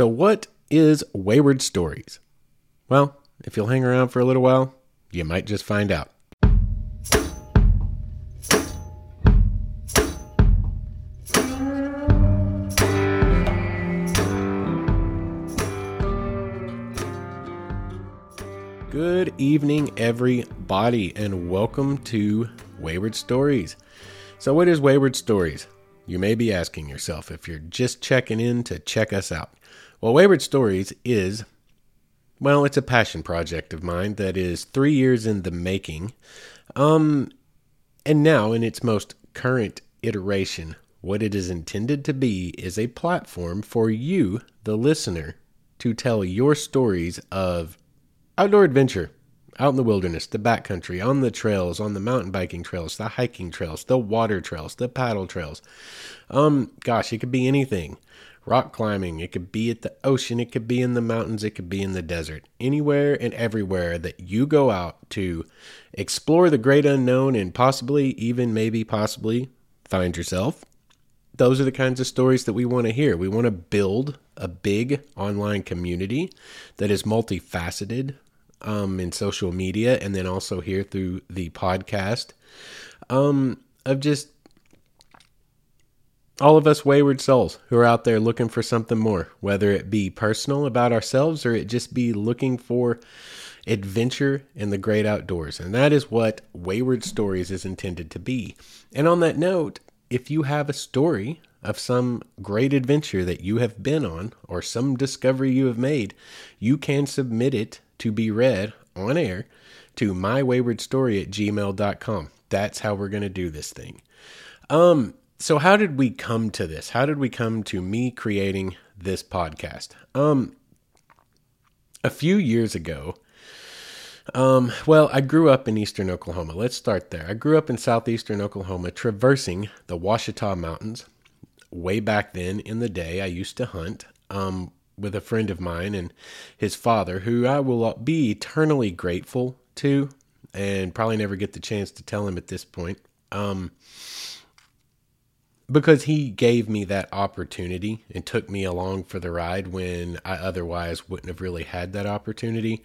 So, what is Wayward Stories? Well, if you'll hang around for a little while, you might just find out. Good evening, everybody, and welcome to Wayward Stories. So, what is Wayward Stories? You may be asking yourself if you're just checking in to check us out. Well, Wayward Stories is, well, it's a passion project of mine that is three years in the making. Um, and now, in its most current iteration, what it is intended to be is a platform for you, the listener, to tell your stories of outdoor adventure out in the wilderness, the backcountry, on the trails, on the mountain biking trails, the hiking trails, the water trails, the paddle trails. Um, gosh, it could be anything. Rock climbing, it could be at the ocean, it could be in the mountains, it could be in the desert. Anywhere and everywhere that you go out to explore the great unknown and possibly, even maybe, possibly find yourself. Those are the kinds of stories that we want to hear. We want to build a big online community that is multifaceted, um, in social media and then also here through the podcast um, of just all of us wayward souls who are out there looking for something more, whether it be personal about ourselves or it just be looking for adventure in the great outdoors. And that is what Wayward Stories is intended to be. And on that note, if you have a story of some great adventure that you have been on or some discovery you have made, you can submit it to be read on air to mywaywardstory at gmail.com. That's how we're going to do this thing. Um, so how did we come to this? How did we come to me creating this podcast? Um, a few years ago, um, well, I grew up in eastern Oklahoma. Let's start there. I grew up in southeastern Oklahoma, traversing the Ouachita Mountains. Way back then in the day, I used to hunt. Um, with a friend of mine and his father, who I will be eternally grateful to, and probably never get the chance to tell him at this point. Um, because he gave me that opportunity and took me along for the ride when I otherwise wouldn't have really had that opportunity.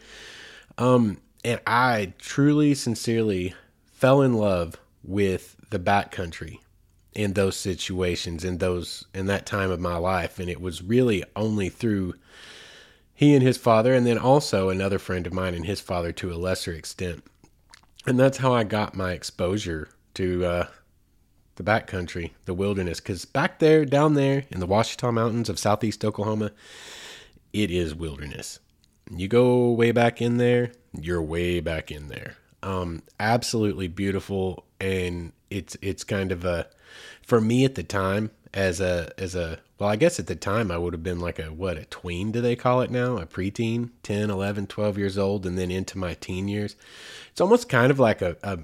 Um, and I truly, sincerely fell in love with the backcountry in those situations in those in that time of my life and it was really only through he and his father and then also another friend of mine and his father to a lesser extent and that's how i got my exposure to uh, the backcountry the wilderness because back there down there in the ouachita mountains of southeast oklahoma it is wilderness. You go way back in there you're way back in there. Um, absolutely beautiful and it's it's kind of a for me at the time as a as a well i guess at the time i would have been like a what a tween do they call it now? A preteen 10 11 12 years old and then into my teen years. It's almost kind of like a, a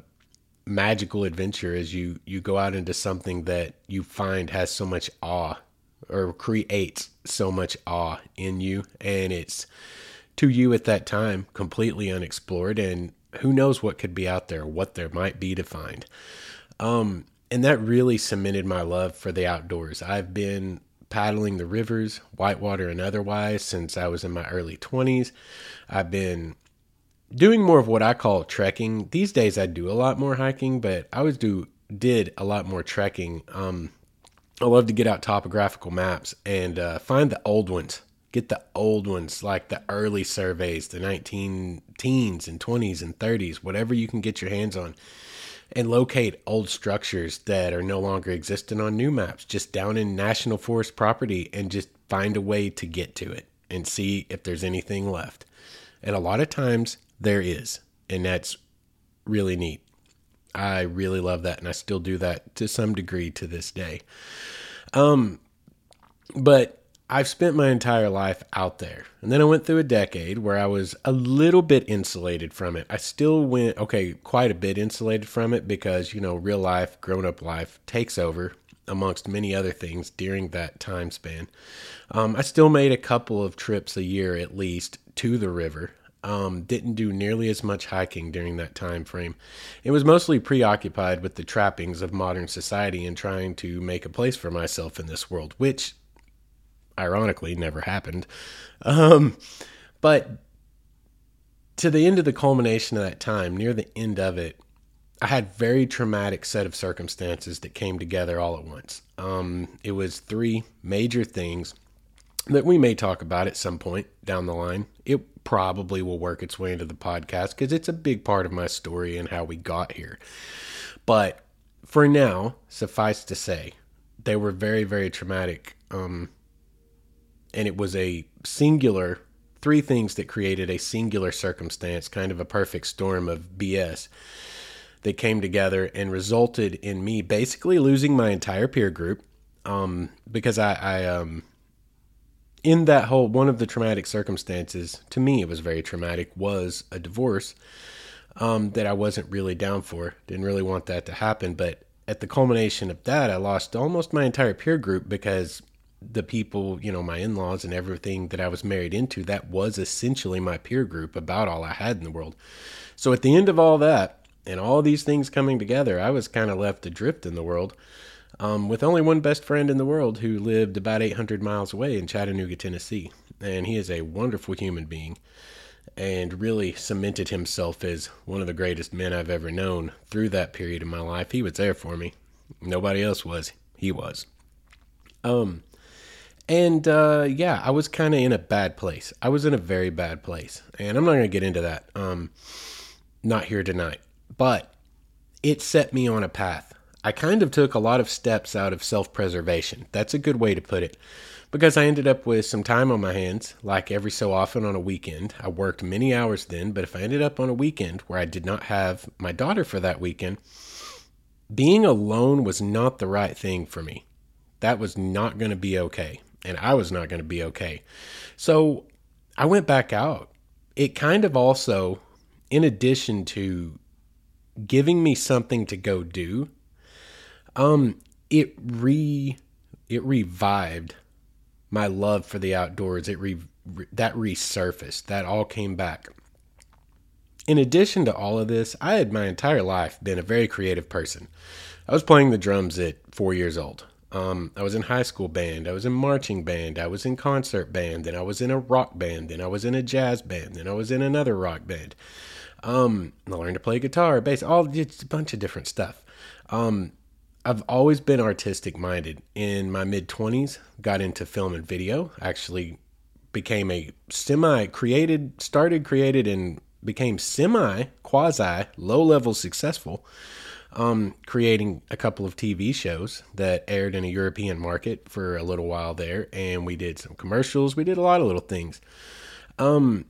magical adventure as you you go out into something that you find has so much awe or creates so much awe in you and it's to you at that time completely unexplored and who knows what could be out there what there might be to find um and that really cemented my love for the outdoors. I've been paddling the rivers, whitewater and otherwise, since I was in my early 20s. I've been doing more of what I call trekking. These days I do a lot more hiking, but I always do did a lot more trekking. Um, I love to get out topographical maps and uh, find the old ones. Get the old ones, like the early surveys, the 19 teens and 20s and 30s, whatever you can get your hands on and locate old structures that are no longer existent on new maps, just down in national forest property, and just find a way to get to it and see if there's anything left. And a lot of times there is, and that's really neat. I really love that, and I still do that to some degree to this day. Um, but I've spent my entire life out there. And then I went through a decade where I was a little bit insulated from it. I still went, okay, quite a bit insulated from it because, you know, real life, grown up life takes over amongst many other things during that time span. Um, I still made a couple of trips a year at least to the river. Um, didn't do nearly as much hiking during that time frame. It was mostly preoccupied with the trappings of modern society and trying to make a place for myself in this world, which ironically never happened. Um, but to the end of the culmination of that time, near the end of it, I had very traumatic set of circumstances that came together all at once. Um, it was three major things that we may talk about at some point down the line. It probably will work its way into the podcast because it's a big part of my story and how we got here. But for now, suffice to say, they were very, very traumatic. Um, and it was a singular, three things that created a singular circumstance, kind of a perfect storm of BS that came together and resulted in me basically losing my entire peer group. Um, because I, I, um, in that whole one of the traumatic circumstances to me it was very traumatic was a divorce um, that I wasn't really down for. Didn't really want that to happen, but at the culmination of that, I lost almost my entire peer group because the people, you know, my in laws and everything that I was married into, that was essentially my peer group about all I had in the world. So at the end of all that, and all these things coming together, I was kind of left adrift in the world um, with only one best friend in the world who lived about 800 miles away in Chattanooga, Tennessee. And he is a wonderful human being and really cemented himself as one of the greatest men I've ever known through that period of my life. He was there for me. Nobody else was. He was. Um and uh yeah, I was kind of in a bad place. I was in a very bad place. And I'm not going to get into that um not here tonight. But it set me on a path. I kind of took a lot of steps out of self-preservation. That's a good way to put it because I ended up with some time on my hands, like every so often on a weekend. I worked many hours then, but if I ended up on a weekend where I did not have my daughter for that weekend, being alone was not the right thing for me. That was not going to be okay, and I was not going to be okay. So I went back out. It kind of also, in addition to giving me something to go do, um, it re it revived my love for the outdoors, it re, that resurfaced. That all came back. In addition to all of this, I had my entire life been a very creative person. I was playing the drums at four years old. Um, I was in high school band. I was in marching band. I was in concert band. And I was in a rock band. And I was in a jazz band. And I was in another rock band. Um, I learned to play guitar, bass, all just a bunch of different stuff. Um, I've always been artistic minded. In my mid 20s, got into film and video. Actually became a semi created, started created and became semi quasi low level successful. Um, creating a couple of TV shows that aired in a European market for a little while there, and we did some commercials. We did a lot of little things. Um,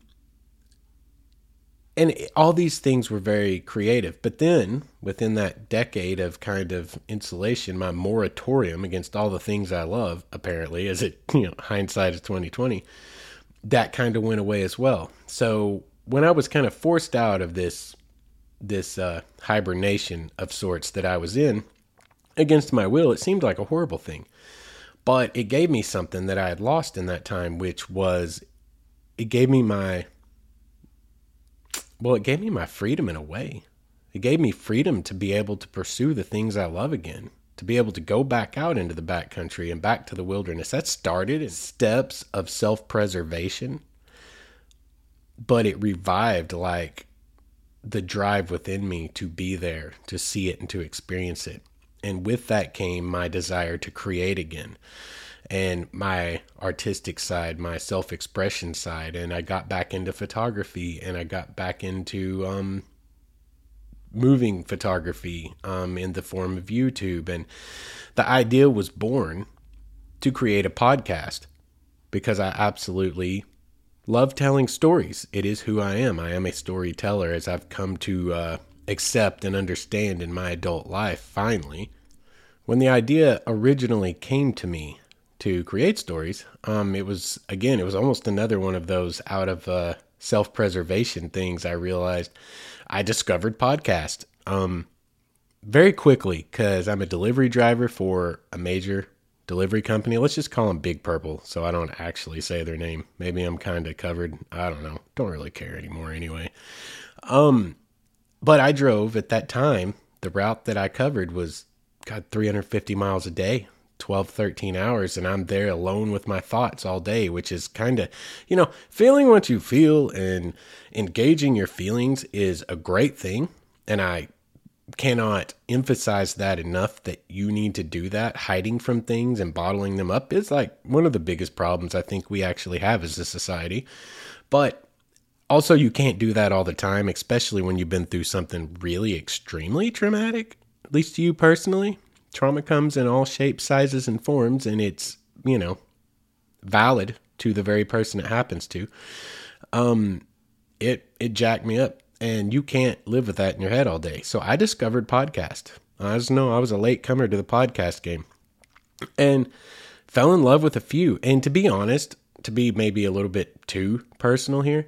and all these things were very creative. But then, within that decade of kind of insulation, my moratorium against all the things I love, apparently, as it you know hindsight is twenty twenty, that kind of went away as well. So when I was kind of forced out of this this uh, hibernation of sorts that I was in against my will, it seemed like a horrible thing. But it gave me something that I had lost in that time, which was it gave me my well, it gave me my freedom in a way. It gave me freedom to be able to pursue the things I love again, to be able to go back out into the backcountry and back to the wilderness. That started as steps of self preservation, but it revived like the drive within me to be there, to see it, and to experience it. And with that came my desire to create again and my artistic side, my self expression side. And I got back into photography and I got back into um, moving photography um, in the form of YouTube. And the idea was born to create a podcast because I absolutely love telling stories. It is who I am. I am a storyteller, as I've come to uh, accept and understand in my adult life finally. When the idea originally came to me, to create stories. Um, it was again, it was almost another one of those out of uh, self preservation things. I realized I discovered podcast um, very quickly because I'm a delivery driver for a major delivery company. Let's just call them Big Purple, so I don't actually say their name. Maybe I'm kind of covered. I don't know. Don't really care anymore anyway. Um, but I drove at that time. The route that I covered was God 350 miles a day 12, 13 hours and I'm there alone with my thoughts all day, which is kind of, you know, feeling what you feel and engaging your feelings is a great thing. And I cannot emphasize that enough that you need to do that. Hiding from things and bottling them up is like one of the biggest problems I think we actually have as a society. But also, you can't do that all the time, especially when you've been through something really extremely traumatic, at least to you personally. Trauma comes in all shapes, sizes, and forms, and it's, you know, valid to the very person it happens to. Um, it it jacked me up and you can't live with that in your head all day. So I discovered podcast. I just know I was a late comer to the podcast game and fell in love with a few. And to be honest, to be maybe a little bit too personal here,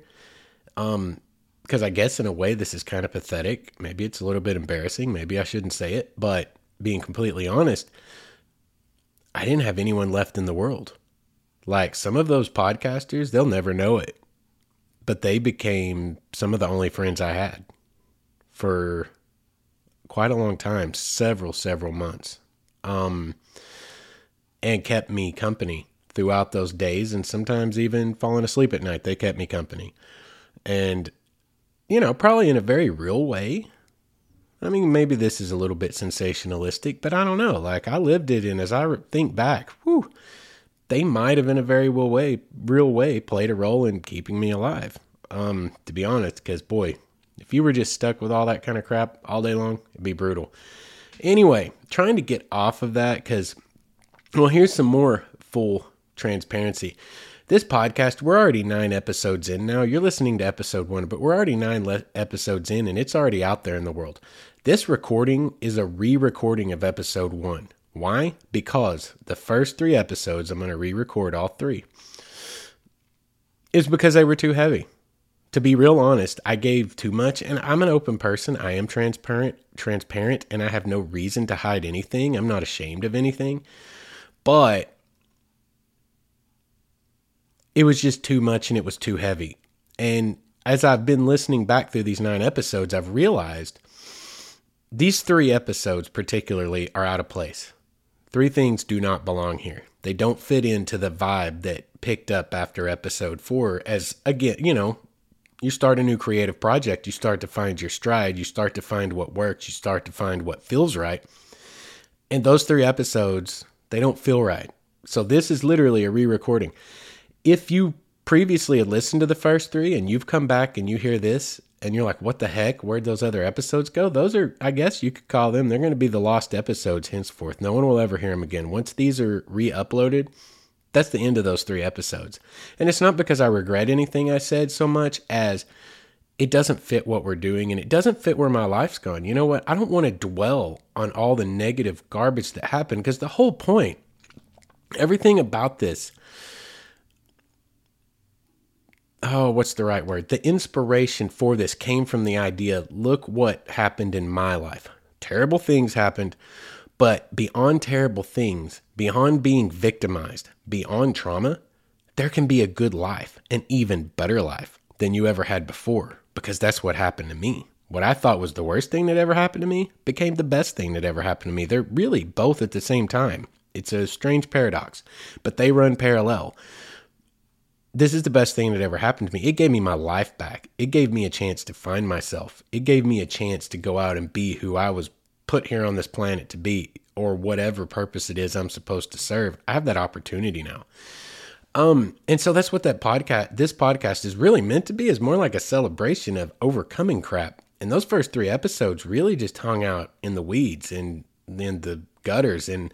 um, because I guess in a way this is kind of pathetic. Maybe it's a little bit embarrassing. Maybe I shouldn't say it, but being completely honest, I didn't have anyone left in the world. Like some of those podcasters, they'll never know it but they became some of the only friends I had for quite a long time, several, several months, um, and kept me company throughout those days. And sometimes even falling asleep at night, they kept me company. And, you know, probably in a very real way. I mean, maybe this is a little bit sensationalistic, but I don't know. Like, I lived it, and as I think back, whew, they might have in a very real way, real way, played a role in keeping me alive. Um, to be honest, because boy, if you were just stuck with all that kind of crap all day long, it'd be brutal. Anyway, trying to get off of that because, well, here's some more full transparency. This podcast, we're already nine episodes in now. You're listening to episode one, but we're already nine le- episodes in and it's already out there in the world. This recording is a re recording of episode one. Why? Because the first three episodes, I'm going to re record all three, is because they were too heavy. To be real honest, I gave too much and I'm an open person. I am transparent, transparent and I have no reason to hide anything. I'm not ashamed of anything. But it was just too much and it was too heavy. And as I've been listening back through these 9 episodes, I've realized these 3 episodes particularly are out of place. Three things do not belong here. They don't fit into the vibe that picked up after episode four, as again, you know, you start a new creative project, you start to find your stride, you start to find what works, you start to find what feels right. And those three episodes, they don't feel right. So this is literally a re recording. If you previously had listened to the first three and you've come back and you hear this and you're like, what the heck? Where'd those other episodes go? Those are, I guess you could call them, they're going to be the lost episodes henceforth. No one will ever hear them again. Once these are re uploaded, that's the end of those three episodes. And it's not because I regret anything I said so much as it doesn't fit what we're doing and it doesn't fit where my life's going. You know what? I don't want to dwell on all the negative garbage that happened because the whole point, everything about this, oh, what's the right word? The inspiration for this came from the idea look what happened in my life. Terrible things happened, but beyond terrible things, beyond being victimized, beyond trauma, there can be a good life, an even better life than you ever had before, because that's what happened to me. What I thought was the worst thing that ever happened to me became the best thing that ever happened to me. They're really both at the same time. It's a strange paradox, but they run parallel this is the best thing that ever happened to me. It gave me my life back. It gave me a chance to find myself. It gave me a chance to go out and be who I was put here on this planet to be or whatever purpose it is I'm supposed to serve. I have that opportunity now. Um, and so that's what that podcast, this podcast is really meant to be is more like a celebration of overcoming crap. And those first three episodes really just hung out in the weeds and in the gutters and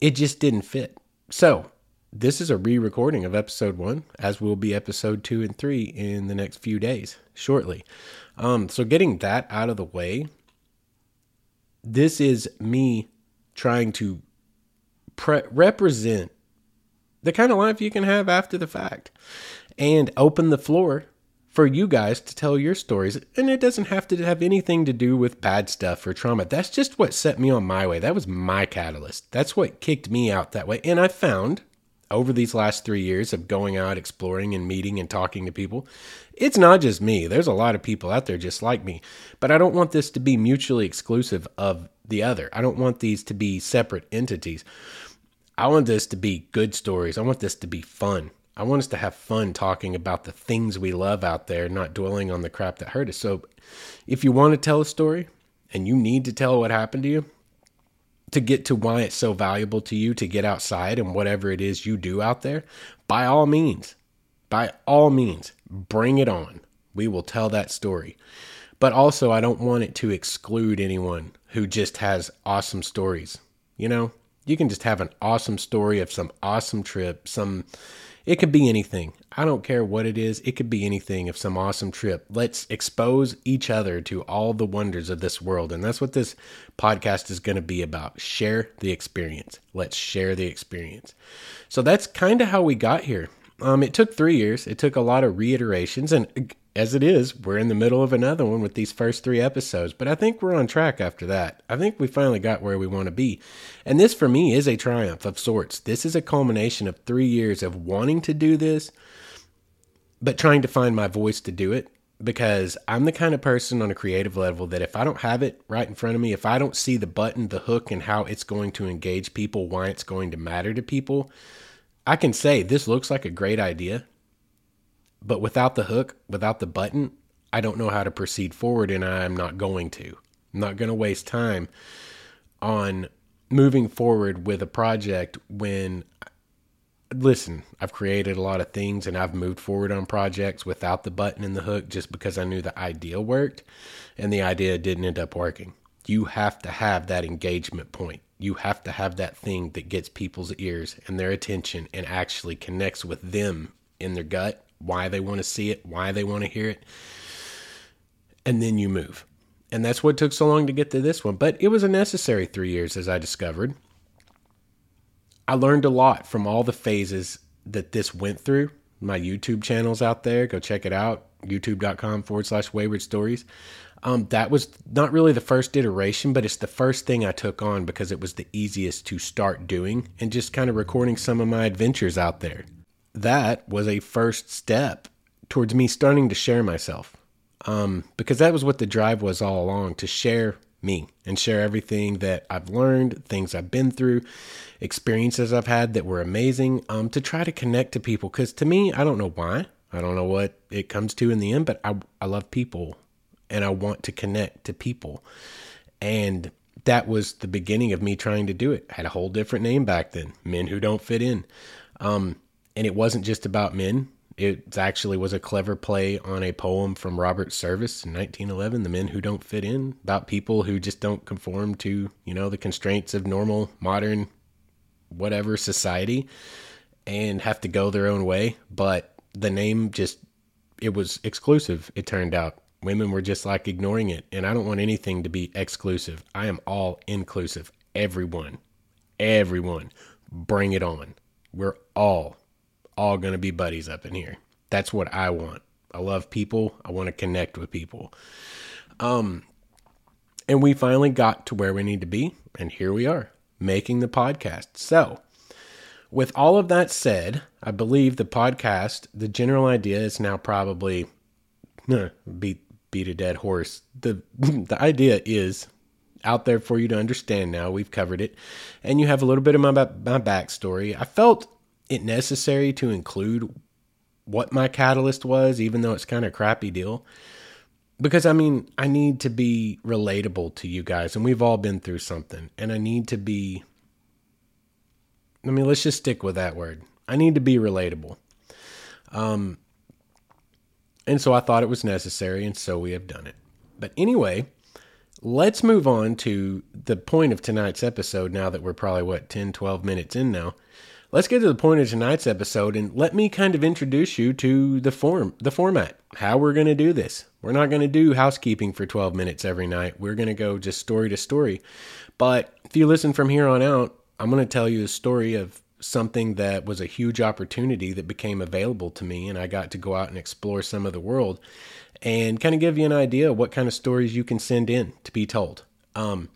it just didn't fit. So this is a re recording of episode one, as will be episode two and three in the next few days, shortly. Um, so, getting that out of the way, this is me trying to pre- represent the kind of life you can have after the fact and open the floor for you guys to tell your stories. And it doesn't have to have anything to do with bad stuff or trauma. That's just what set me on my way. That was my catalyst. That's what kicked me out that way. And I found over these last three years of going out, exploring, and meeting and talking to people, it's not just me. There's a lot of people out there just like me. But I don't want this to be mutually exclusive of the other. I don't want these to be separate entities. I want this to be good stories. I want this to be fun. I want us to have fun talking about the things we love out there, not dwelling on the crap that hurt us. So, if you want to tell a story and you need to tell what happened to you to get to why it's so valuable to you to get outside and whatever it is you do out there, by all means, by all means, bring it on. We will tell that story. But also, I don't want it to exclude anyone who just has awesome stories. You know, you can just have an awesome story of some awesome trip, some it could be anything. I don't care what it is. It could be anything of some awesome trip. Let's expose each other to all the wonders of this world. And that's what this podcast is going to be about. Share the experience. Let's share the experience. So that's kind of how we got here. Um, it took three years. It took a lot of reiterations. And as it is, we're in the middle of another one with these first three episodes, but I think we're on track after that. I think we finally got where we want to be. And this, for me, is a triumph of sorts. This is a culmination of three years of wanting to do this, but trying to find my voice to do it because I'm the kind of person on a creative level that if I don't have it right in front of me, if I don't see the button, the hook, and how it's going to engage people, why it's going to matter to people, I can say this looks like a great idea but without the hook, without the button, I don't know how to proceed forward, and I'm not going to. I'm not going to waste time on moving forward with a project when listen, I've created a lot of things and I've moved forward on projects without the button and the hook just because I knew the idea worked and the idea didn't end up working. You have to have that engagement point. You have to have that thing that gets people's ears and their attention and actually connects with them in their gut why they want to see it, why they want to hear it, and then you move. And that's what took so long to get to this one. But it was a necessary three years, as I discovered. I learned a lot from all the phases that this went through. My YouTube channel's out there. Go check it out. YouTube.com forward slash wayward stories. Um, that was not really the first iteration, but it's the first thing I took on because it was the easiest to start doing and just kind of recording some of my adventures out there that was a first step towards me starting to share myself. Um, because that was what the drive was all along to share me and share everything that I've learned, things I've been through, experiences I've had that were amazing, um, to try to connect to people. Because to me, I don't know why, I don't know what it comes to in the end, but I, I love people and I want to connect to people. And that was the beginning of me trying to do it. I had a whole different name back then Men Who Don't Fit In. Um, and it wasn't just about men. It actually was a clever play on a poem from Robert Service in 1911, "The Men Who Don't Fit In," about people who just don't conform to, you know, the constraints of normal modern whatever society and have to go their own way. But the name just it was exclusive. It turned out women were just like ignoring it, and I don't want anything to be exclusive. I am all inclusive. Everyone, everyone, bring it on. We're all all going to be buddies up in here. That's what I want. I love people. I want to connect with people. Um, and we finally got to where we need to be, and here we are making the podcast. So, with all of that said, I believe the podcast, the general idea is now probably beat beat a dead horse. the The idea is out there for you to understand now. We've covered it, and you have a little bit of my my backstory. I felt it necessary to include what my catalyst was, even though it's kind of crappy deal. Because I mean, I need to be relatable to you guys, and we've all been through something, and I need to be. I mean, let's just stick with that word. I need to be relatable. Um, and so I thought it was necessary, and so we have done it. But anyway, let's move on to the point of tonight's episode now that we're probably, what, 10, 12 minutes in now let's get to the point of tonight's episode and let me kind of introduce you to the form, the format, how we're going to do this. We're not going to do housekeeping for 12 minutes every night. We're going to go just story to story. But if you listen from here on out, I'm going to tell you a story of something that was a huge opportunity that became available to me and I got to go out and explore some of the world and kind of give you an idea of what kind of stories you can send in to be told. Um,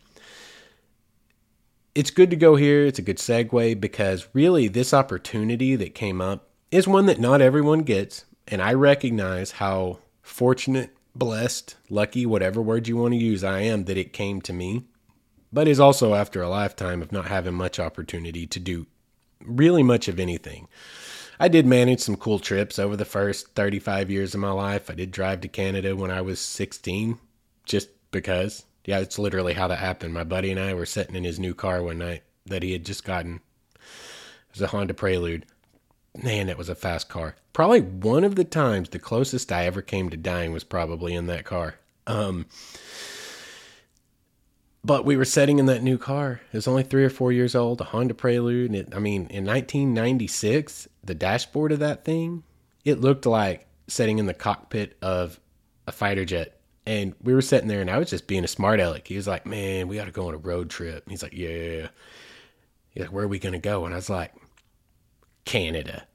it's good to go here. It's a good segue because really this opportunity that came up is one that not everyone gets. And I recognize how fortunate, blessed, lucky, whatever word you want to use, I am that it came to me. but is also after a lifetime of not having much opportunity to do really much of anything. I did manage some cool trips over the first 35 years of my life. I did drive to Canada when I was 16, just because. Yeah, it's literally how that happened. My buddy and I were sitting in his new car one night that he had just gotten. It was a Honda Prelude. Man, that was a fast car. Probably one of the times the closest I ever came to dying was probably in that car. Um, but we were sitting in that new car. It was only three or four years old, a Honda Prelude. And it, I mean, in 1996, the dashboard of that thing, it looked like sitting in the cockpit of a fighter jet. And we were sitting there, and I was just being a smart aleck. He was like, "Man, we got to go on a road trip." He's like, "Yeah." He's like, "Where are we gonna go?" And I was like, "Canada.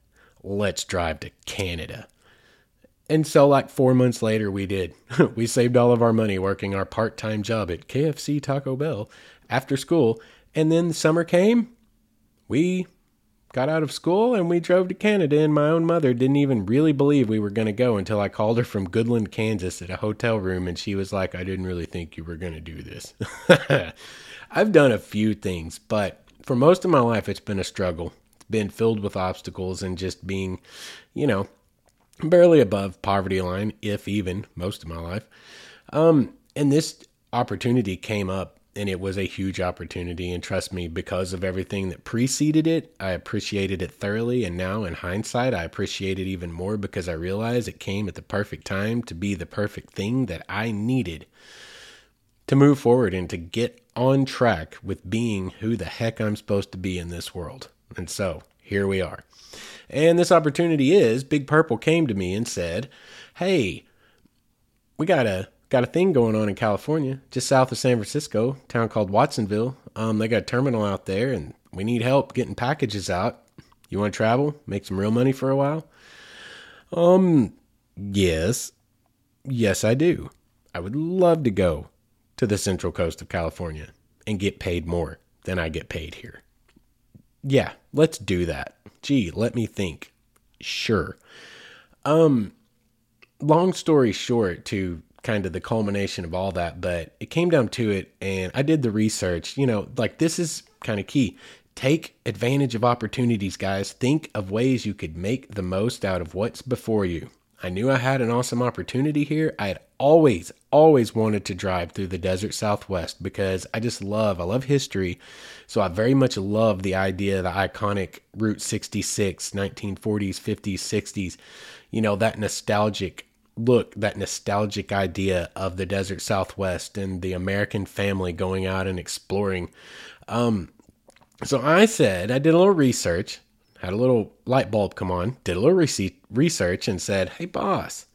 Let's drive to Canada." And so, like four months later, we did. we saved all of our money working our part time job at KFC Taco Bell after school. And then the summer came. We got out of school and we drove to Canada. And my own mother didn't even really believe we were going to go until I called her from Goodland, Kansas at a hotel room. And she was like, I didn't really think you were going to do this. I've done a few things, but for most of my life, it's been a struggle. It's been filled with obstacles and just being, you know, barely above poverty line, if even, most of my life. Um, and this opportunity came up and it was a huge opportunity. And trust me, because of everything that preceded it, I appreciated it thoroughly. And now, in hindsight, I appreciate it even more because I realized it came at the perfect time to be the perfect thing that I needed to move forward and to get on track with being who the heck I'm supposed to be in this world. And so, here we are. And this opportunity is Big Purple came to me and said, "Hey, we got a got a thing going on in California, just south of San Francisco, town called Watsonville. Um, they got a terminal out there, and we need help getting packages out. You want to travel, make some real money for a while?" Um, yes, yes, I do. I would love to go to the central coast of California and get paid more than I get paid here. Yeah, let's do that. Gee, let me think. Sure. Um long story short to kind of the culmination of all that, but it came down to it and I did the research. You know, like this is kind of key. Take advantage of opportunities, guys. Think of ways you could make the most out of what's before you. I knew I had an awesome opportunity here. I had always, always wanted to drive through the desert southwest because I just love, I love history. So I very much love the idea, of the iconic Route 66, 1940s, 50s, 60s, you know, that nostalgic look, that nostalgic idea of the desert southwest and the American family going out and exploring. Um, so I said, I did a little research had a little light bulb come on, did a little research, and said, "Hey, boss,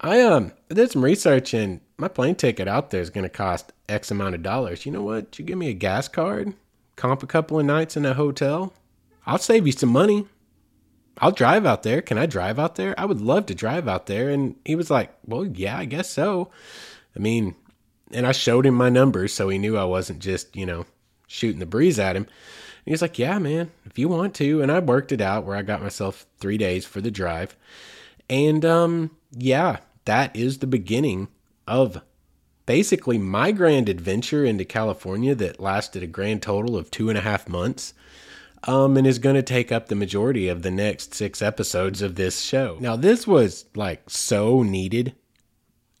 I um did some research, and my plane ticket out there is going to cost X amount of dollars. You know what? You give me a gas card, comp a couple of nights in a hotel. I'll save you some money. I'll drive out there. Can I drive out there? I would love to drive out there." And he was like, "Well, yeah, I guess so. I mean." And I showed him my numbers, so he knew I wasn't just, you know, shooting the breeze at him. He's like, Yeah, man, if you want to. And I worked it out where I got myself three days for the drive. And um, yeah, that is the beginning of basically my grand adventure into California that lasted a grand total of two and a half months. Um, and is going to take up the majority of the next six episodes of this show. Now, this was like so needed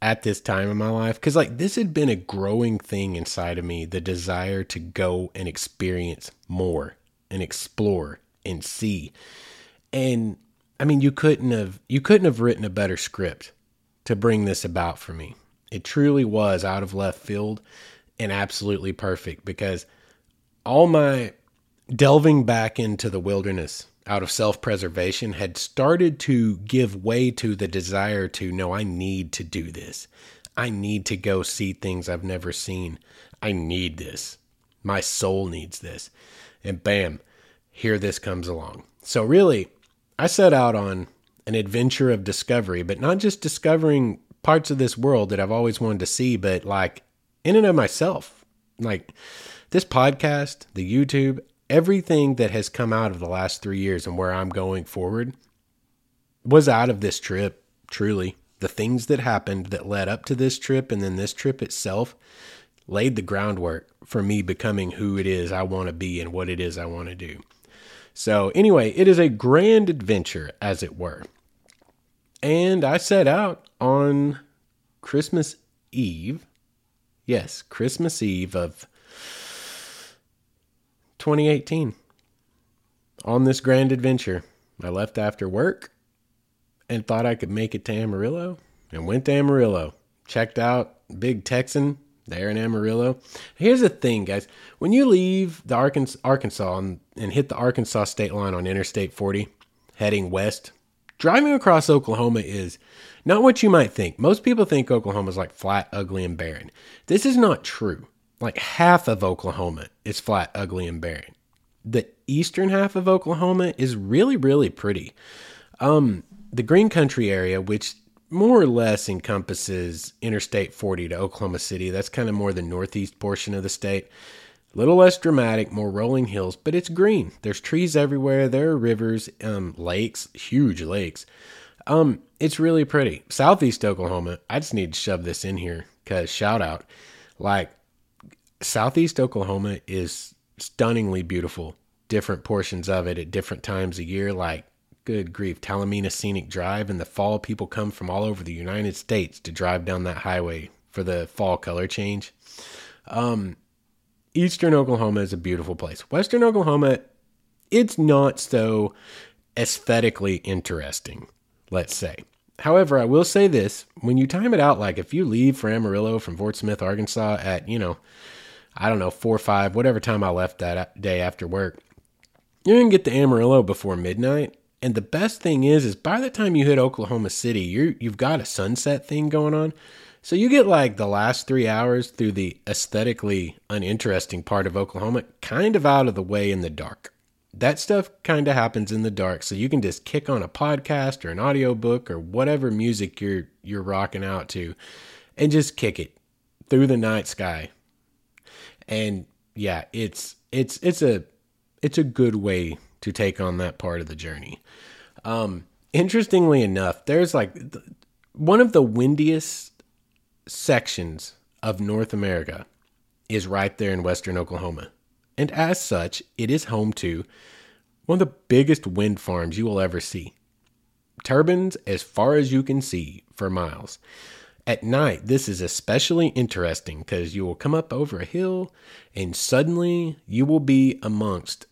at this time in my life because like this had been a growing thing inside of me the desire to go and experience more and explore and see. And i mean you couldn't have you couldn't have written a better script to bring this about for me. It truly was out of left field and absolutely perfect because all my delving back into the wilderness out of self preservation had started to give way to the desire to know I need to do this. I need to go see things I've never seen. I need this. My soul needs this. And bam, here this comes along. So, really, I set out on an adventure of discovery, but not just discovering parts of this world that I've always wanted to see, but like in and of myself. Like this podcast, the YouTube, everything that has come out of the last three years and where I'm going forward was out of this trip, truly. The things that happened that led up to this trip and then this trip itself, laid the groundwork for me becoming who it is I want to be and what it is I want to do. So, anyway, it is a grand adventure, as it were. And I set out on Christmas Eve. Yes, Christmas Eve of 2018 on this grand adventure. I left after work and thought I could make it to Amarillo and went to Amarillo. Checked out Big Texan there in Amarillo. Here's the thing, guys. When you leave the Arkansas, and hit the Arkansas state line on Interstate 40, heading west, driving across Oklahoma is not what you might think. Most people think Oklahoma is like flat, ugly, and barren. This is not true. Like half of Oklahoma is flat, ugly, and barren. The eastern half of Oklahoma is really, really pretty. Um, the Green Country area, which more or less encompasses Interstate 40 to Oklahoma City. That's kind of more the northeast portion of the state. A little less dramatic, more rolling hills, but it's green. There's trees everywhere. There are rivers, um, lakes, huge lakes. Um, it's really pretty. Southeast Oklahoma, I just need to shove this in here because shout out. Like, Southeast Oklahoma is stunningly beautiful. Different portions of it at different times a year. Like, good grief, Talimena Scenic Drive. In the fall, people come from all over the United States to drive down that highway for the fall color change. Um, Eastern Oklahoma is a beautiful place. Western Oklahoma, it's not so aesthetically interesting, let's say. However, I will say this when you time it out, like if you leave for Amarillo from Fort Smith, Arkansas at, you know, I don't know, four or five, whatever time I left that day after work, you're going to get to Amarillo before midnight and the best thing is, is by the time you hit Oklahoma City, you you've got a sunset thing going on. So you get like the last three hours through the aesthetically uninteresting part of Oklahoma kind of out of the way in the dark. That stuff kind of happens in the dark, so you can just kick on a podcast or an audiobook or whatever music you're you're rocking out to and just kick it through the night sky. And yeah, it's it's it's a it's a good way to take on that part of the journey. Um, interestingly enough, there's like one of the windiest sections of North America is right there in western Oklahoma. And as such, it is home to one of the biggest wind farms you will ever see. Turbines as far as you can see for miles. At night, this is especially interesting because you will come up over a hill and suddenly you will be amongst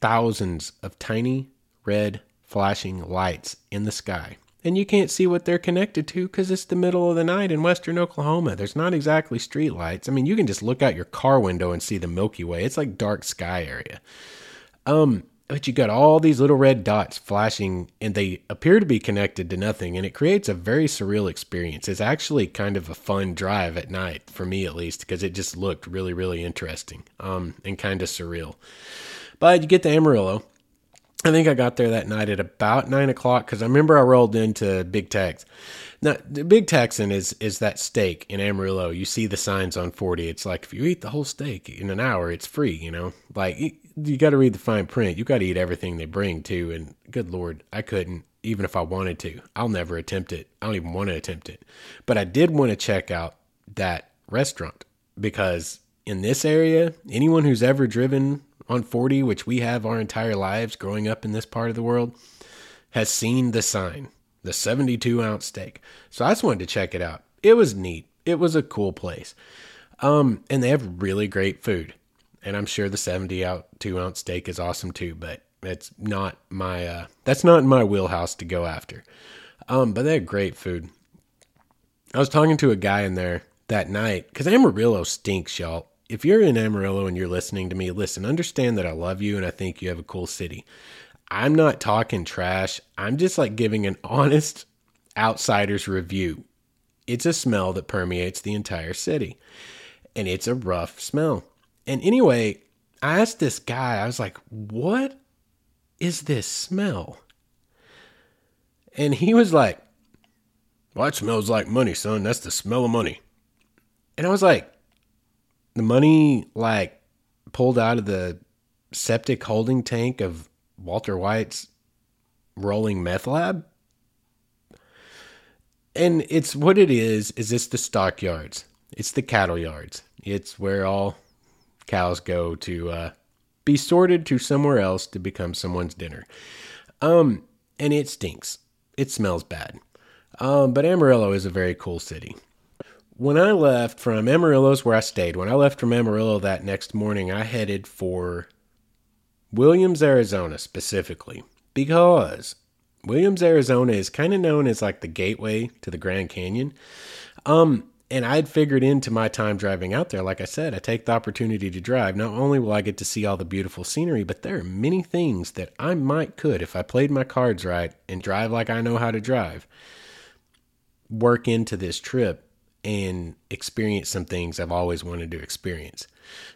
thousands of tiny red flashing lights in the sky. And you can't see what they're connected to because it's the middle of the night in western Oklahoma. There's not exactly street lights. I mean, you can just look out your car window and see the Milky Way. It's like dark sky area. Um, but you got all these little red dots flashing and they appear to be connected to nothing and it creates a very surreal experience it's actually kind of a fun drive at night for me at least because it just looked really really interesting um, and kind of surreal but you get to Amarillo. I think I got there that night at about nine o'clock because I remember I rolled into Big Tex. Now, Big Texan is is that steak in Amarillo. You see the signs on forty. It's like if you eat the whole steak in an hour, it's free. You know, like you, you got to read the fine print. You got to eat everything they bring too. And good lord, I couldn't even if I wanted to. I'll never attempt it. I don't even want to attempt it. But I did want to check out that restaurant because in this area, anyone who's ever driven on 40, which we have our entire lives growing up in this part of the world, has seen the sign, the 72 ounce steak. So I just wanted to check it out. It was neat. It was a cool place. Um, and they have really great food. And I'm sure the 72 ounce steak is awesome too, but it's not my, uh, that's not my wheelhouse to go after. Um, but they had great food. I was talking to a guy in there that night because Amarillo stinks, y'all if you're in Amarillo and you're listening to me, listen, understand that I love you and I think you have a cool city. I'm not talking trash. I'm just like giving an honest outsider's review. It's a smell that permeates the entire city, and it's a rough smell. And anyway, I asked this guy, I was like, what is this smell? And he was like, well, it smells like money, son. That's the smell of money. And I was like, the money like pulled out of the septic holding tank of Walter White's rolling meth lab. And it's what it is, is it's the stockyards. It's the cattle yards. It's where all cows go to uh, be sorted to somewhere else to become someone's dinner. Um, and it stinks. It smells bad. Um, but Amarillo is a very cool city. When I left from Amarillo's where I stayed, when I left from Amarillo that next morning, I headed for Williams, Arizona specifically, because Williams, Arizona is kind of known as like the gateway to the Grand Canyon. Um, and I'd figured into my time driving out there, like I said, I take the opportunity to drive. Not only will I get to see all the beautiful scenery, but there are many things that I might could, if I played my cards right and drive like I know how to drive, work into this trip and experience some things I've always wanted to experience.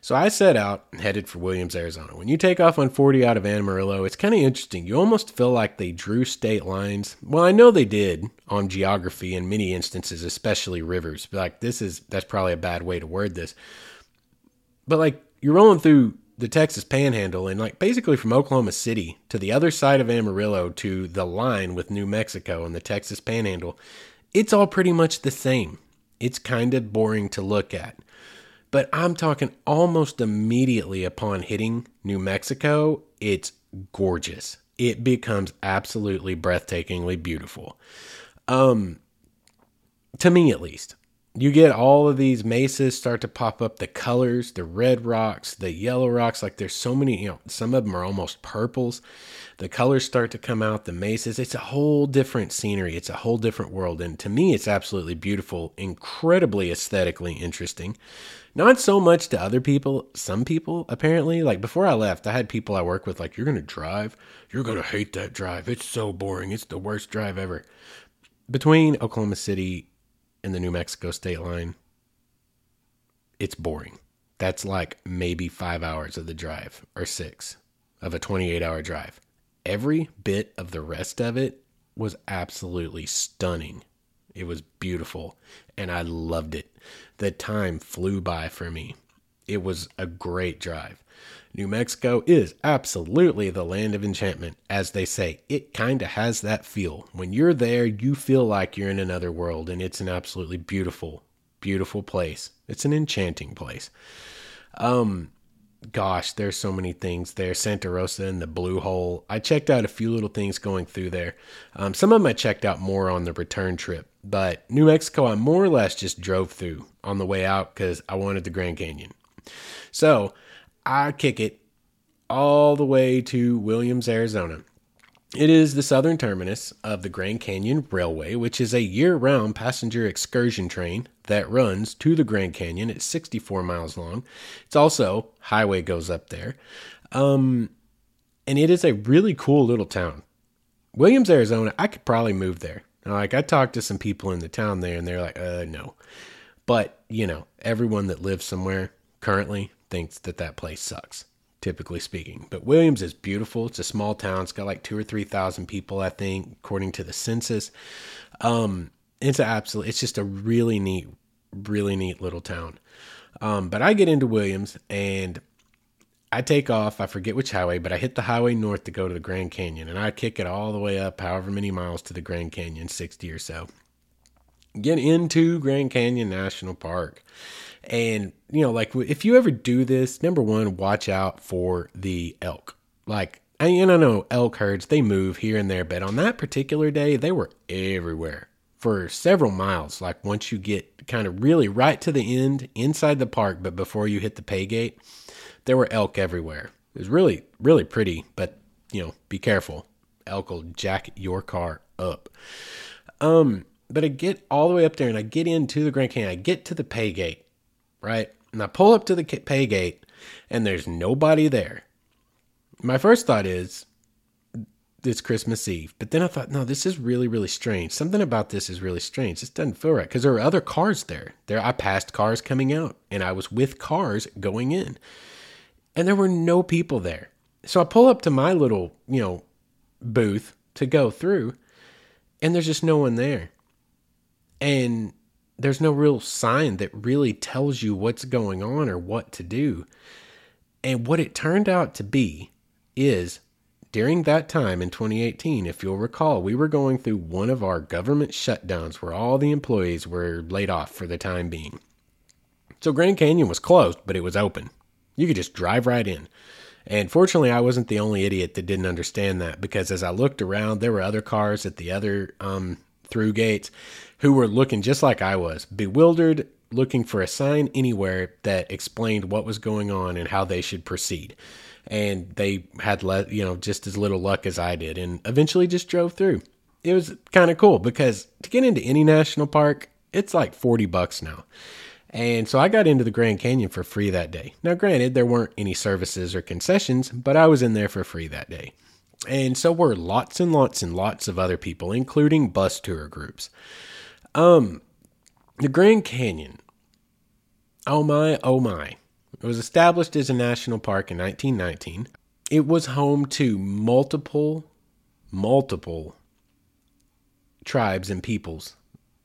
So I set out headed for Williams, Arizona. When you take off on 40 out of Amarillo, it's kind of interesting. You almost feel like they drew state lines. Well, I know they did on geography in many instances, especially rivers. Like this is that's probably a bad way to word this. But like you're rolling through the Texas Panhandle and like basically from Oklahoma City to the other side of Amarillo to the line with New Mexico and the Texas Panhandle, it's all pretty much the same. It's kind of boring to look at. But I'm talking almost immediately upon hitting New Mexico, it's gorgeous. It becomes absolutely breathtakingly beautiful. Um, to me at least. You get all of these mesas start to pop up the colors, the red rocks, the yellow rocks. Like there's so many, you know, some of them are almost purples. The colors start to come out, the mesas. It's a whole different scenery. It's a whole different world. And to me, it's absolutely beautiful, incredibly aesthetically interesting. Not so much to other people. Some people, apparently, like before I left, I had people I work with, like, you're to drive. You're to hate that drive. It's so boring. It's the worst drive ever. Between Oklahoma City and the New Mexico state line, it's boring. That's like maybe five hours of the drive or six of a 28 hour drive. Every bit of the rest of it was absolutely stunning. It was beautiful and I loved it. The time flew by for me. It was a great drive. New Mexico is absolutely the land of enchantment. As they say, it kind of has that feel. When you're there, you feel like you're in another world, and it's an absolutely beautiful, beautiful place. It's an enchanting place. Um, gosh, there's so many things there. Santa Rosa and the Blue Hole. I checked out a few little things going through there. Um, some of them I checked out more on the return trip, but New Mexico, I more or less just drove through on the way out because I wanted the Grand Canyon. So I kick it all the way to Williams, Arizona. It is the southern terminus of the Grand Canyon Railway, which is a year round passenger excursion train that runs to the Grand Canyon. It's 64 miles long. It's also, highway goes up there. Um, and it is a really cool little town. Williams, Arizona, I could probably move there. Like, I talked to some people in the town there, and they're like, uh, no. But, you know, everyone that lives somewhere currently thinks that that place sucks, typically speaking. But Williams is beautiful. It's a small town. It's got like two or 3,000 people, I think, according to the census. Um, it's absolutely, it's just a really neat, really neat little town. Um, but I get into Williams and I take off. I forget which highway, but I hit the highway north to go to the Grand Canyon and I kick it all the way up, however many miles to the Grand Canyon, 60 or so. Get into Grand Canyon National Park. And, you know, like if you ever do this, number one, watch out for the elk. Like, and I know elk herds, they move here and there, but on that particular day, they were everywhere for several miles. Like, once you get kind of really right to the end inside the park, but before you hit the pay gate, there were elk everywhere. It was really, really pretty, but, you know, be careful. Elk will jack your car up. Um, but I get all the way up there and I get into the Grand Canyon. I get to the pay gate, right? And I pull up to the pay gate and there's nobody there. My first thought is it's Christmas Eve. But then I thought, no, this is really, really strange. Something about this is really strange. This doesn't feel right because there were other cars there. There, I passed cars coming out, and I was with cars going in, and there were no people there. So I pull up to my little, you know, booth to go through, and there's just no one there and there's no real sign that really tells you what's going on or what to do. And what it turned out to be is during that time in 2018, if you'll recall, we were going through one of our government shutdowns where all the employees were laid off for the time being. So Grand Canyon was closed, but it was open. You could just drive right in. And fortunately, I wasn't the only idiot that didn't understand that because as I looked around, there were other cars at the other um, through gates who were looking just like I was, bewildered, looking for a sign anywhere that explained what was going on and how they should proceed. And they had, le- you know, just as little luck as I did, and eventually just drove through. It was kind of cool because to get into any national park, it's like 40 bucks now. And so I got into the Grand Canyon for free that day. Now, granted, there weren't any services or concessions, but I was in there for free that day. And so were lots and lots and lots of other people, including bus tour groups. Um, the Grand Canyon. Oh my, oh my. It was established as a national park in 1919. It was home to multiple, multiple tribes and peoples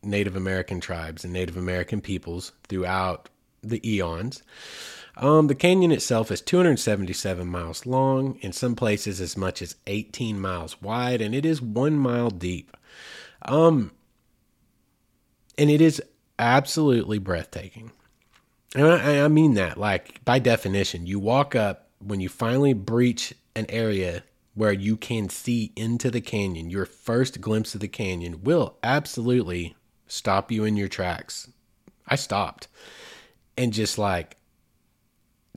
Native American tribes and Native American peoples throughout the eons. Um, the canyon itself is 277 miles long, in some places as much as 18 miles wide, and it is one mile deep. Um, and it is absolutely breathtaking. And I, I mean that, like by definition, you walk up when you finally breach an area where you can see into the canyon. Your first glimpse of the canyon will absolutely stop you in your tracks. I stopped and just like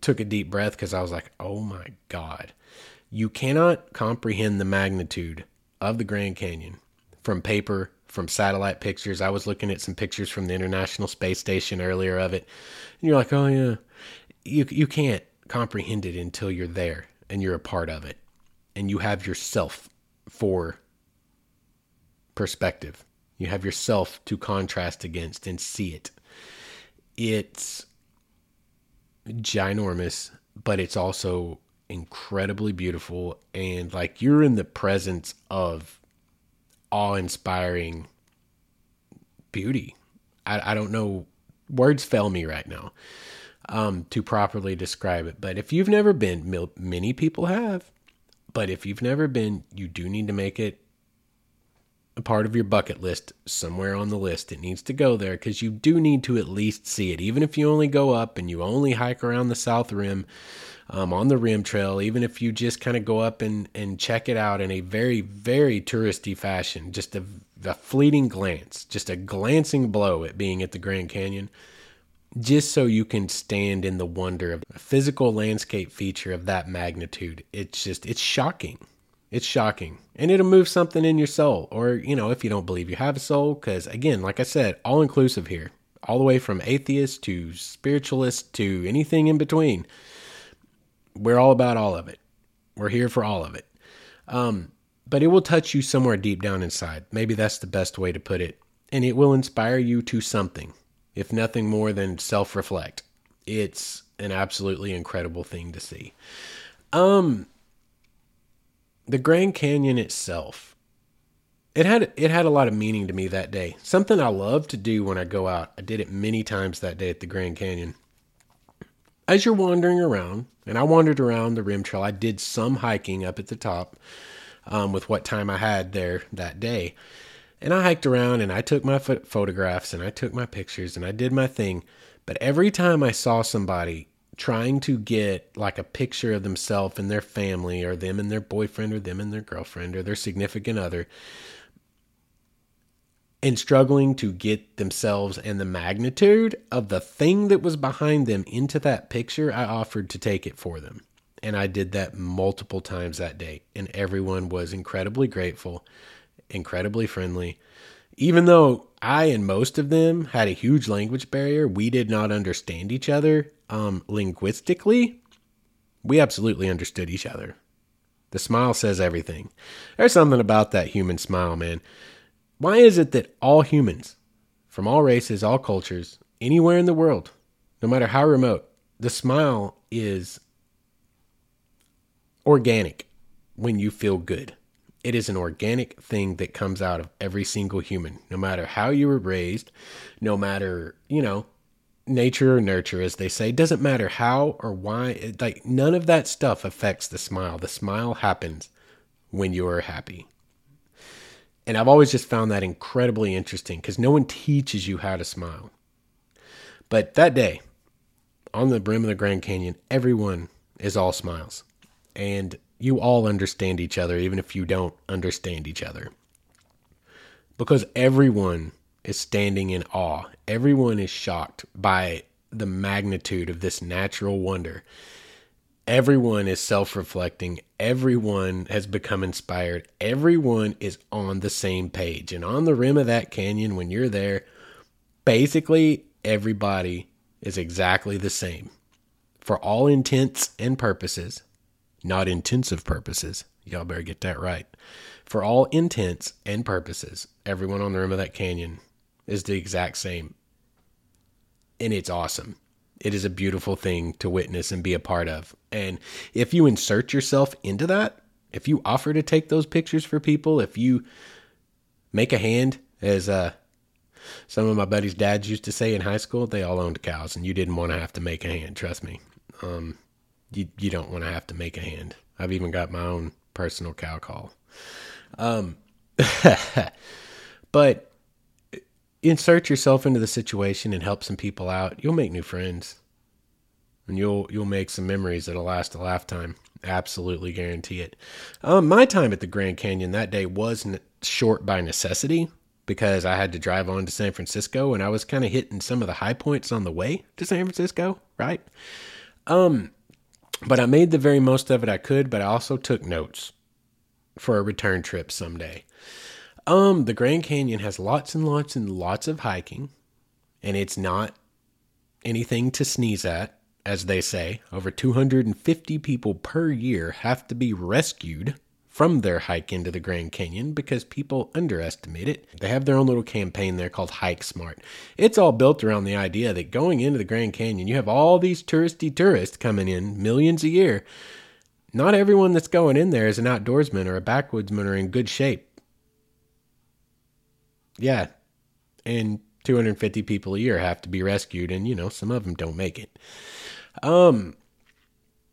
took a deep breath because I was like, oh my God. You cannot comprehend the magnitude of the Grand Canyon from paper, from satellite pictures. I was looking at some pictures from the International Space Station earlier of it. And you're like, oh yeah. You, you can't comprehend it until you're there and you're a part of it and you have yourself for perspective. You have yourself to contrast against and see it. It's ginormous, but it's also incredibly beautiful. And like you're in the presence of awe inspiring beauty. I, I don't know, words fail me right now um, to properly describe it. But if you've never been, many people have. But if you've never been, you do need to make it a part of your bucket list somewhere on the list. It needs to go there because you do need to at least see it. Even if you only go up and you only hike around the south rim um, on the rim trail, even if you just kind of go up and, and check it out in a very, very touristy fashion, just a, a fleeting glance, just a glancing blow at being at the Grand Canyon, just so you can stand in the wonder of a physical landscape feature of that magnitude. It's just, it's shocking. It's shocking. And it'll move something in your soul. Or, you know, if you don't believe you have a soul, because again, like I said, all inclusive here. All the way from atheist to spiritualist to anything in between. We're all about all of it. We're here for all of it. Um, but it will touch you somewhere deep down inside. Maybe that's the best way to put it. And it will inspire you to something, if nothing more than self reflect. It's an absolutely incredible thing to see. Um, the Grand Canyon itself, it had it had a lot of meaning to me that day. Something I love to do when I go out. I did it many times that day at the Grand Canyon. As you're wandering around, and I wandered around the rim trail, I did some hiking up at the top um, with what time I had there that day. And I hiked around and I took my photographs and I took my pictures and I did my thing. But every time I saw somebody trying to get like a picture of themselves and their family or them and their boyfriend or them and their girlfriend or their significant other and struggling to get themselves and the magnitude of the thing that was behind them into that picture, I offered to take it for them. And I did that multiple times that day. And everyone was incredibly grateful, incredibly friendly. Even though I and most of them had a huge language barrier, we did not understand each other um, linguistically, we absolutely understood each other. The smile says everything. There's something about that human smile, man. Why is it that all humans, from all races, all cultures, anywhere in the world, no matter how remote, the smile is organic when you feel good? It is an organic thing that comes out of every single human, no matter how you were raised, no matter, you know, nature or nurture, as they say. Doesn't matter how or why. Like none of that stuff affects the smile. The smile happens when you're happy. And I've always just found that incredibly interesting because no one teaches you how to smile. But that day, on the rim of the Grand Canyon, everyone is all smiles. And you all understand each other, even if you don't understand each other. Because everyone is standing in awe. Everyone is shocked by the magnitude of this natural wonder. Everyone is self reflecting. Everyone has become inspired. Everyone is on the same page. And on the rim of that canyon, when you're there, basically everybody is exactly the same. For all intents and purposes, not intensive purposes. Y'all better get that right. For all intents and purposes, everyone on the rim of that canyon is the exact same. And it's awesome. It is a beautiful thing to witness and be a part of. And if you insert yourself into that, if you offer to take those pictures for people, if you make a hand, as uh, some of my buddies' dads used to say in high school, they all owned cows, and you didn't want to have to make a hand. Trust me. Um, you you don't want to have to make a hand. I've even got my own personal cow call. Um, but insert yourself into the situation and help some people out. You'll make new friends, and you'll you'll make some memories that'll last a lifetime. Absolutely guarantee it. Um, my time at the Grand Canyon that day was not short by necessity because I had to drive on to San Francisco and I was kind of hitting some of the high points on the way to San Francisco, right? Um, but I made the very most of it I could, but I also took notes for a return trip someday. Um, the Grand Canyon has lots and lots and lots of hiking, and it's not anything to sneeze at, as they say. Over 250 people per year have to be rescued from their hike into the Grand Canyon because people underestimate it. They have their own little campaign there called Hike Smart. It's all built around the idea that going into the Grand Canyon, you have all these touristy tourists coming in, millions a year. Not everyone that's going in there is an outdoorsman or a backwoodsman or in good shape. Yeah. And 250 people a year have to be rescued, and you know, some of them don't make it. Um,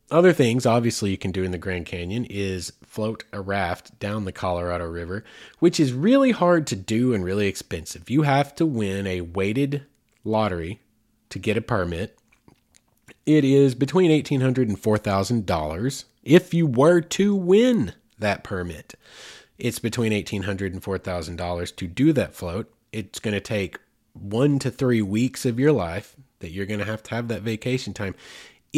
other things, obviously, you can do in the Grand Canyon is float a raft down the Colorado River, which is really hard to do and really expensive. You have to win a weighted lottery to get a permit. It is between $1,800 and $4,000 if you were to win that permit. It's between $1,800 and $4,000 to do that float. It's going to take one to three weeks of your life that you're going to have to have that vacation time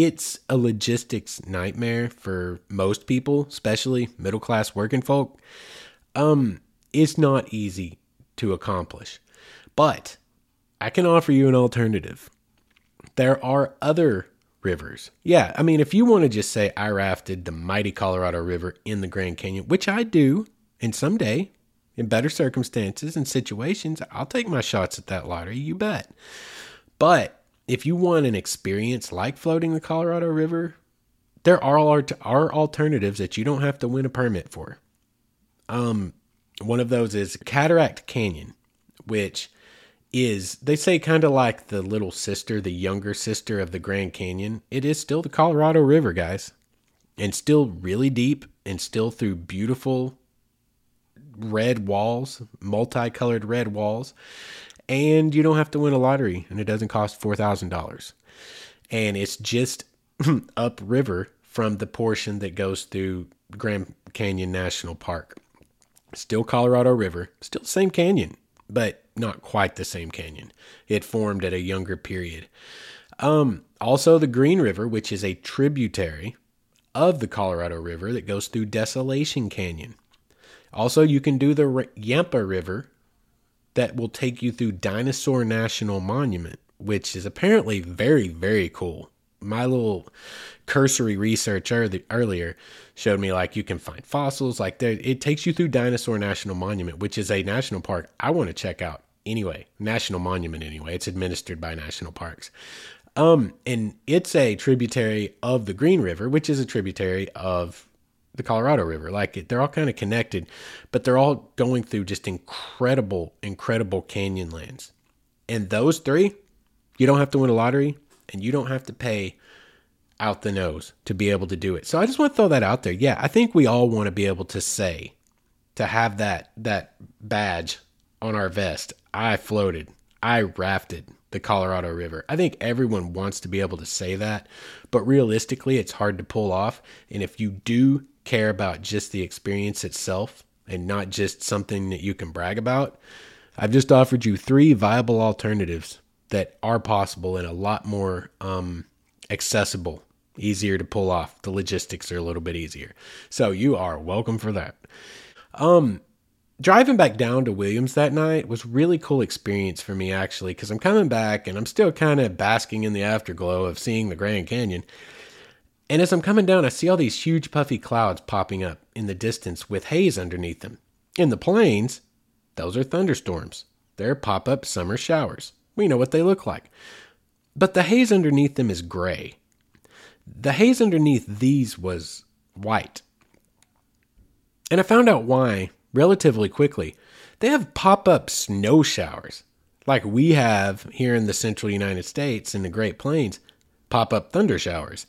it's a logistics nightmare for most people, especially middle class working folk. Um, it's not easy to accomplish, but I can offer you an alternative. There are other rivers. Yeah, I mean, if you want to just say I rafted the mighty Colorado River in the Grand Canyon, which I do, and someday in better circumstances and situations, I'll take my shots at that lottery, you bet. But if you want an experience like floating the Colorado River, there are are alternatives that you don't have to win a permit for. Um, one of those is Cataract Canyon, which is they say kind of like the little sister, the younger sister of the Grand Canyon. It is still the Colorado River, guys, and still really deep and still through beautiful red walls, multicolored red walls and you don't have to win a lottery and it doesn't cost $4,000. And it's just upriver from the portion that goes through Grand Canyon National Park. Still Colorado River, still the same canyon, but not quite the same canyon. It formed at a younger period. Um, also, the Green River, which is a tributary of the Colorado River that goes through Desolation Canyon. Also, you can do the Yampa River, that will take you through Dinosaur National Monument, which is apparently very, very cool. My little cursory research earlier showed me like you can find fossils. Like there, it takes you through Dinosaur National Monument, which is a national park I want to check out anyway. National Monument anyway. It's administered by national parks. Um, and it's a tributary of the Green River, which is a tributary of the Colorado River. Like they're all kind of connected, but they're all going through just incredible, incredible canyon lands. And those three, you don't have to win a lottery and you don't have to pay out the nose to be able to do it. So I just want to throw that out there. Yeah, I think we all want to be able to say, to have that that badge on our vest. I floated, I rafted the Colorado River. I think everyone wants to be able to say that, but realistically, it's hard to pull off. And if you do care about just the experience itself and not just something that you can brag about, I've just offered you three viable alternatives that are possible and a lot more um, accessible, easier to pull off. The logistics are a little bit easier. So you are welcome for that. Um, driving back down to Williams that night was really cool experience for me actually because I'm coming back and I'm still kind of basking in the afterglow of seeing the Grand Canyon. And as I'm coming down, I see all these huge puffy clouds popping up in the distance with haze underneath them. In the plains, those are thunderstorms. They're pop-up summer showers. We know what they look like. But the haze underneath them is gray. The haze underneath these was white. And I found out why relatively quickly. They have pop up snow showers, like we have here in the central United States in the Great Plains, pop up thunder showers.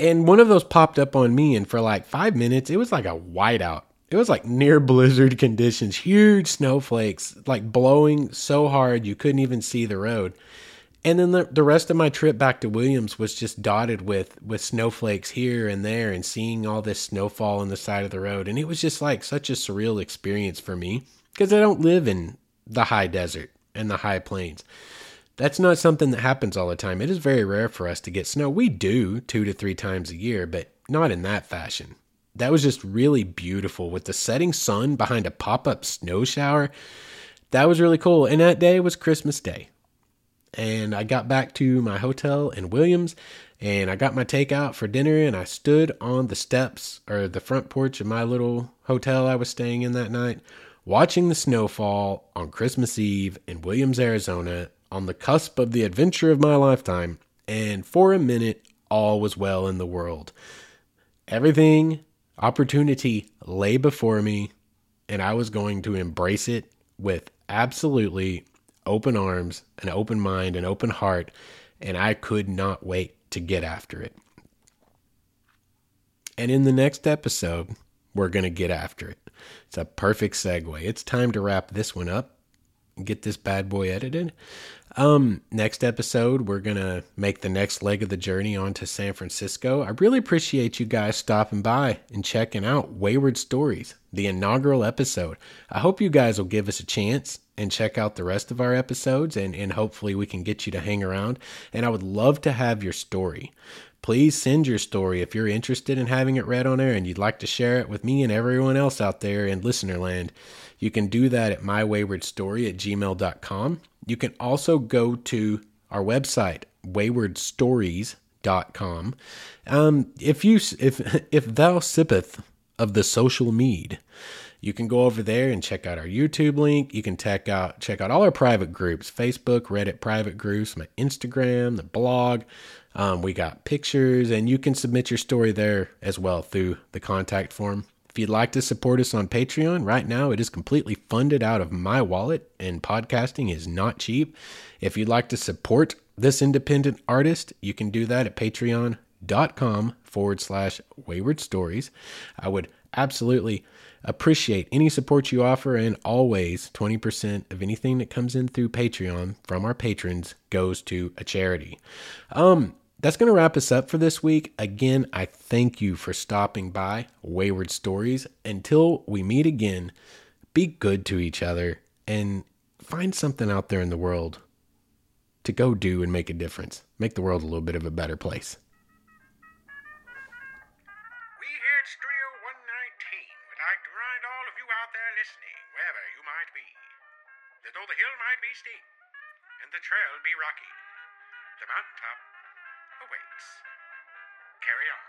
And one of those popped up on me, and for like five minutes, it was like a whiteout. It was like near blizzard conditions, huge snowflakes, like blowing so hard you couldn't even see the road. And then the, the rest of my trip back to Williams was just dotted with with snowflakes here and there and seeing all this snowfall on the side of the road. And it was just like such a surreal experience for me because I don't live in the high desert and the high plains. That's not something that happens all the time. It is very rare for us to get snow. We do two to three times a year, but not in that fashion. That was just really beautiful with the setting sun behind a pop up snow shower. That was really cool. And that day was Christmas Day and I got back to my hotel in Williams and I got my takeout for dinner and I stood on the steps or the front porch of my little hotel I was staying in that night watching the snowfall on Christmas Eve in Williams, Arizona on the cusp of the adventure of my lifetime and for a minute all was well in the world. Everything opportunity lay before me and I was going to embrace it with absolutely open arms, an open mind, an open heart, and I could not wait to get after it. And in the next episode, we're going to get after it. It's a perfect segue. It's time to wrap this one up, get this bad boy edited. Um, next episode, we're gonna make the next leg of the journey onto San Francisco. I really appreciate you guys stopping by and checking out Wayward Stories, the inaugural episode. I hope you guys will give us a chance and check out the rest of our episodes and, and hopefully we can get you to hang around. And I would love to have your story. Please send your story if you're interested in having it read on air and you'd like to share it with me and everyone else out there in listenerland. You can do that at mywaywardstory at gmail.com. You can also go to our website, waywardstories.com. Um, if you if if thou sippeth of the social mead, you can go over there and check out our YouTube link. You can check out check out all our private groups, Facebook, Reddit private groups, my Instagram, the blog. Um, we got pictures, and you can submit your story there as well through the contact form. If you'd like to support us on Patreon, right now it is completely funded out of my wallet, and podcasting is not cheap. If you'd like to support this independent artist, you can do that at patreon.com forward slash wayward stories. I would absolutely appreciate any support you offer, and always 20% of anything that comes in through Patreon from our patrons goes to a charity. Um, that's going to wrap us up for this week. Again, I thank you for stopping by Wayward Stories. Until we meet again, be good to each other and find something out there in the world to go do and make a difference. Make the world a little bit of a better place. The hill might be steep and the trail be rocky, the mountaintop awaits. Carry on.